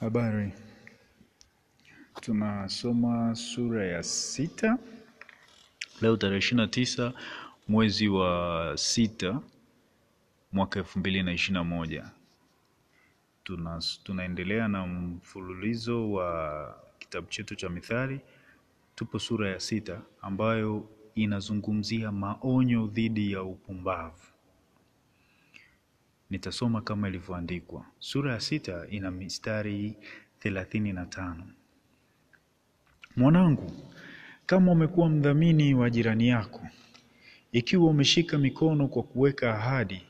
Habari, tunasoma sura ya sita leo tarehe ishirini na tisa mwezi wa sita mwaka elfu mbili na ishirini na moja. Tuna, tunaendelea na mfululizo wa kitabu chetu cha Mithali. Tupo sura ya sita ambayo inazungumzia maonyo dhidi ya upumbavu. Nitasoma kama ilivyoandikwa. Sura ya sita ina mistari thelathini na tano. Mwanangu, kama umekuwa mdhamini wa jirani yako, ikiwa umeshika mikono kwa kuweka ahadi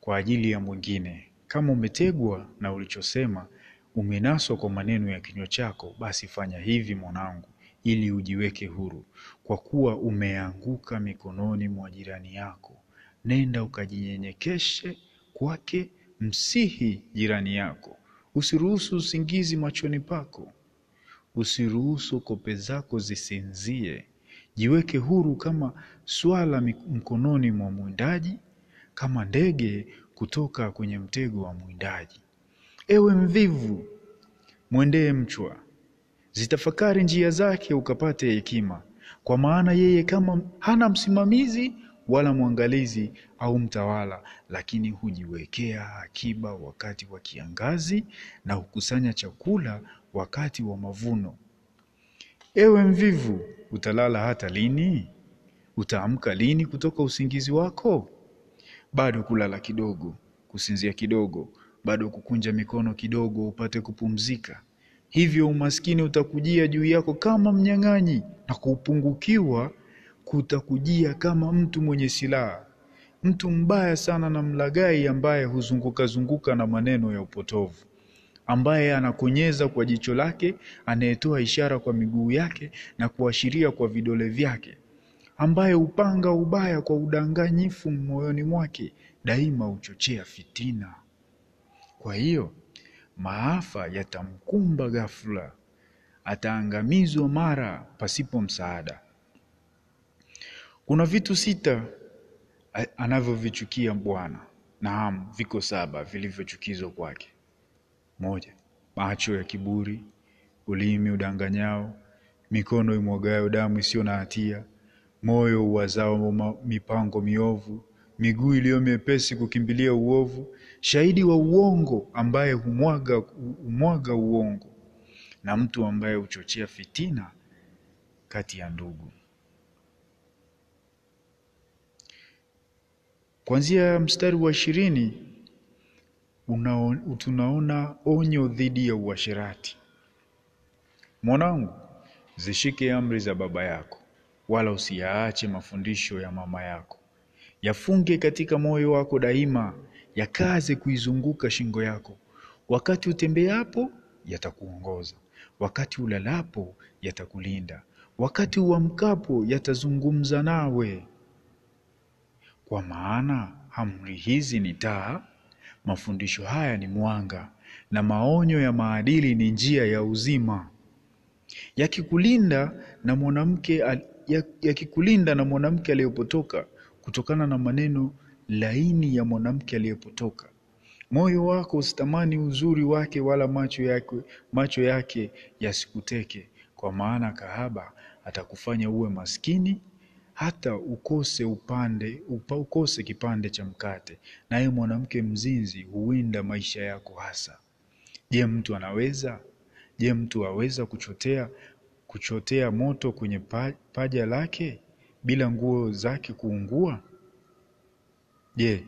kwa ajili ya mwingine, kama umetegwa na ulichosema, umenaswa kwa maneno ya kinywa chako, basi fanya hivi mwanangu, ili ujiweke huru, kwa kuwa umeanguka mikononi mwa jirani yako. Nenda ukajinyenyekeshe kwake, msihi jirani yako. Usiruhusu usingizi machoni pako, usiruhusu kope zako zisinzie. Jiweke huru kama swala mkononi mwa mwindaji, kama ndege kutoka kwenye mtego wa mwindaji. Ewe mvivu, mwendee mchwa, zitafakari njia zake, ukapate hekima, kwa maana yeye kama hana msimamizi wala mwangalizi au mtawala, lakini hujiwekea akiba wakati wa kiangazi na hukusanya chakula wakati wa mavuno. Ewe mvivu, utalala hata lini? Utaamka lini kutoka usingizi wako? Bado kulala kidogo, kusinzia kidogo, bado kukunja mikono kidogo, upate kupumzika. Hivyo umaskini utakujia juu yako kama mnyang'anyi, na kupungukiwa kutakujia kama mtu mwenye silaha, mtu mbaya sana na mlaghai, ambaye huzunguka zunguka na maneno ya upotovu, ambaye anakonyeza kwa jicho lake, anayetoa ishara kwa miguu yake na kuashiria kwa vidole vyake, ambaye hupanga ubaya kwa udanganyifu moyoni mwake, daima huchochea fitina. Kwa hiyo maafa yatamkumba ghafula, ataangamizwa mara pasipo msaada. Kuna vitu sita anavyovichukia Bwana, naam, viko saba vilivyochukizwa kwake. Moja, macho ya kiburi, ulimi udanganyao, mikono imwagayo damu isiyo na hatia, moyo uwazao mipango miovu, miguu iliyo mepesi kukimbilia uovu, shahidi wa uongo ambaye humwaga, humwaga uongo, na mtu ambaye huchochea fitina kati ya ndugu. Kuanzia mstari wa ishirini tunaona onyo dhidi ya uasherati. Mwanangu, zishike amri za baba yako, wala usiyaache mafundisho ya mama yako. Yafunge katika moyo wako daima, yakaze kuizunguka shingo yako. Wakati utembeapo yatakuongoza, wakati ulalapo yatakulinda, wakati uamkapo yatazungumza nawe. Kwa maana amri hizi ni taa, mafundisho haya ni mwanga, na maonyo ya maadili ni njia ya uzima, yakikulinda na mwanamke yakikulinda na mwanamke aliyepotoka, kutokana na maneno laini ya mwanamke aliyepotoka. Moyo wako usitamani uzuri wake, wala macho yake macho yake yasikuteke, kwa maana kahaba atakufanya uwe maskini hata ukose upande upa, ukose kipande cha mkate, naye mwanamke mzinzi huwinda maisha yako hasa. Je, mtu anaweza je, mtu aweza kuchotea kuchotea moto kwenye paja lake bila nguo zake kuungua? Je,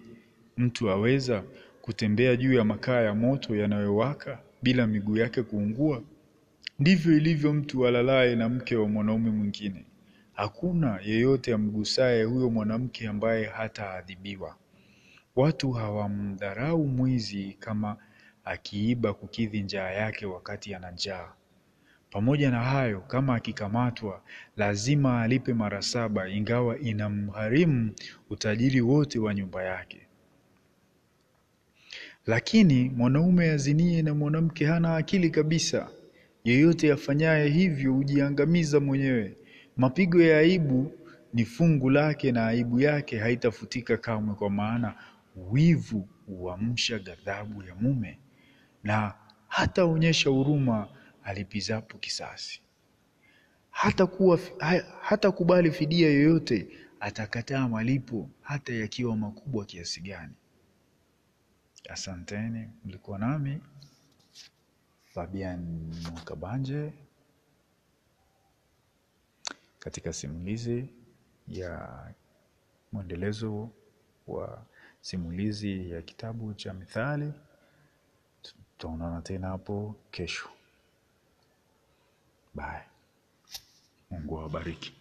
mtu aweza kutembea juu ya makaa ya moto yanayowaka bila miguu yake kuungua? Ndivyo ilivyo mtu alalaye na mke wa mwanaume mwingine. Hakuna yeyote amgusaye huyo mwanamke ambaye hataadhibiwa. Watu hawamdharau mwizi kama akiiba kukidhi njaa yake wakati ana njaa. Pamoja na hayo, kama akikamatwa, lazima alipe mara saba, ingawa inamgharimu utajiri wote wa nyumba yake. Lakini mwanaume azinie na mwanamke hana akili kabisa. Yeyote afanyaye hivyo hujiangamiza mwenyewe. Mapigo ya aibu ni fungu lake, na aibu yake haitafutika kamwe, kwa maana wivu huamsha ghadhabu ya mume, na hataonyesha huruma alipizapo kisasi, hata kuwa hata kubali fidia yoyote, atakataa malipo hata yakiwa makubwa kiasi gani. Asanteni, mlikuwa nami Fabian Mwakabanje katika simulizi ya mwendelezo wa simulizi ya kitabu cha Mithali. Tutaonana tena hapo kesho. Bye. Mungu awabariki.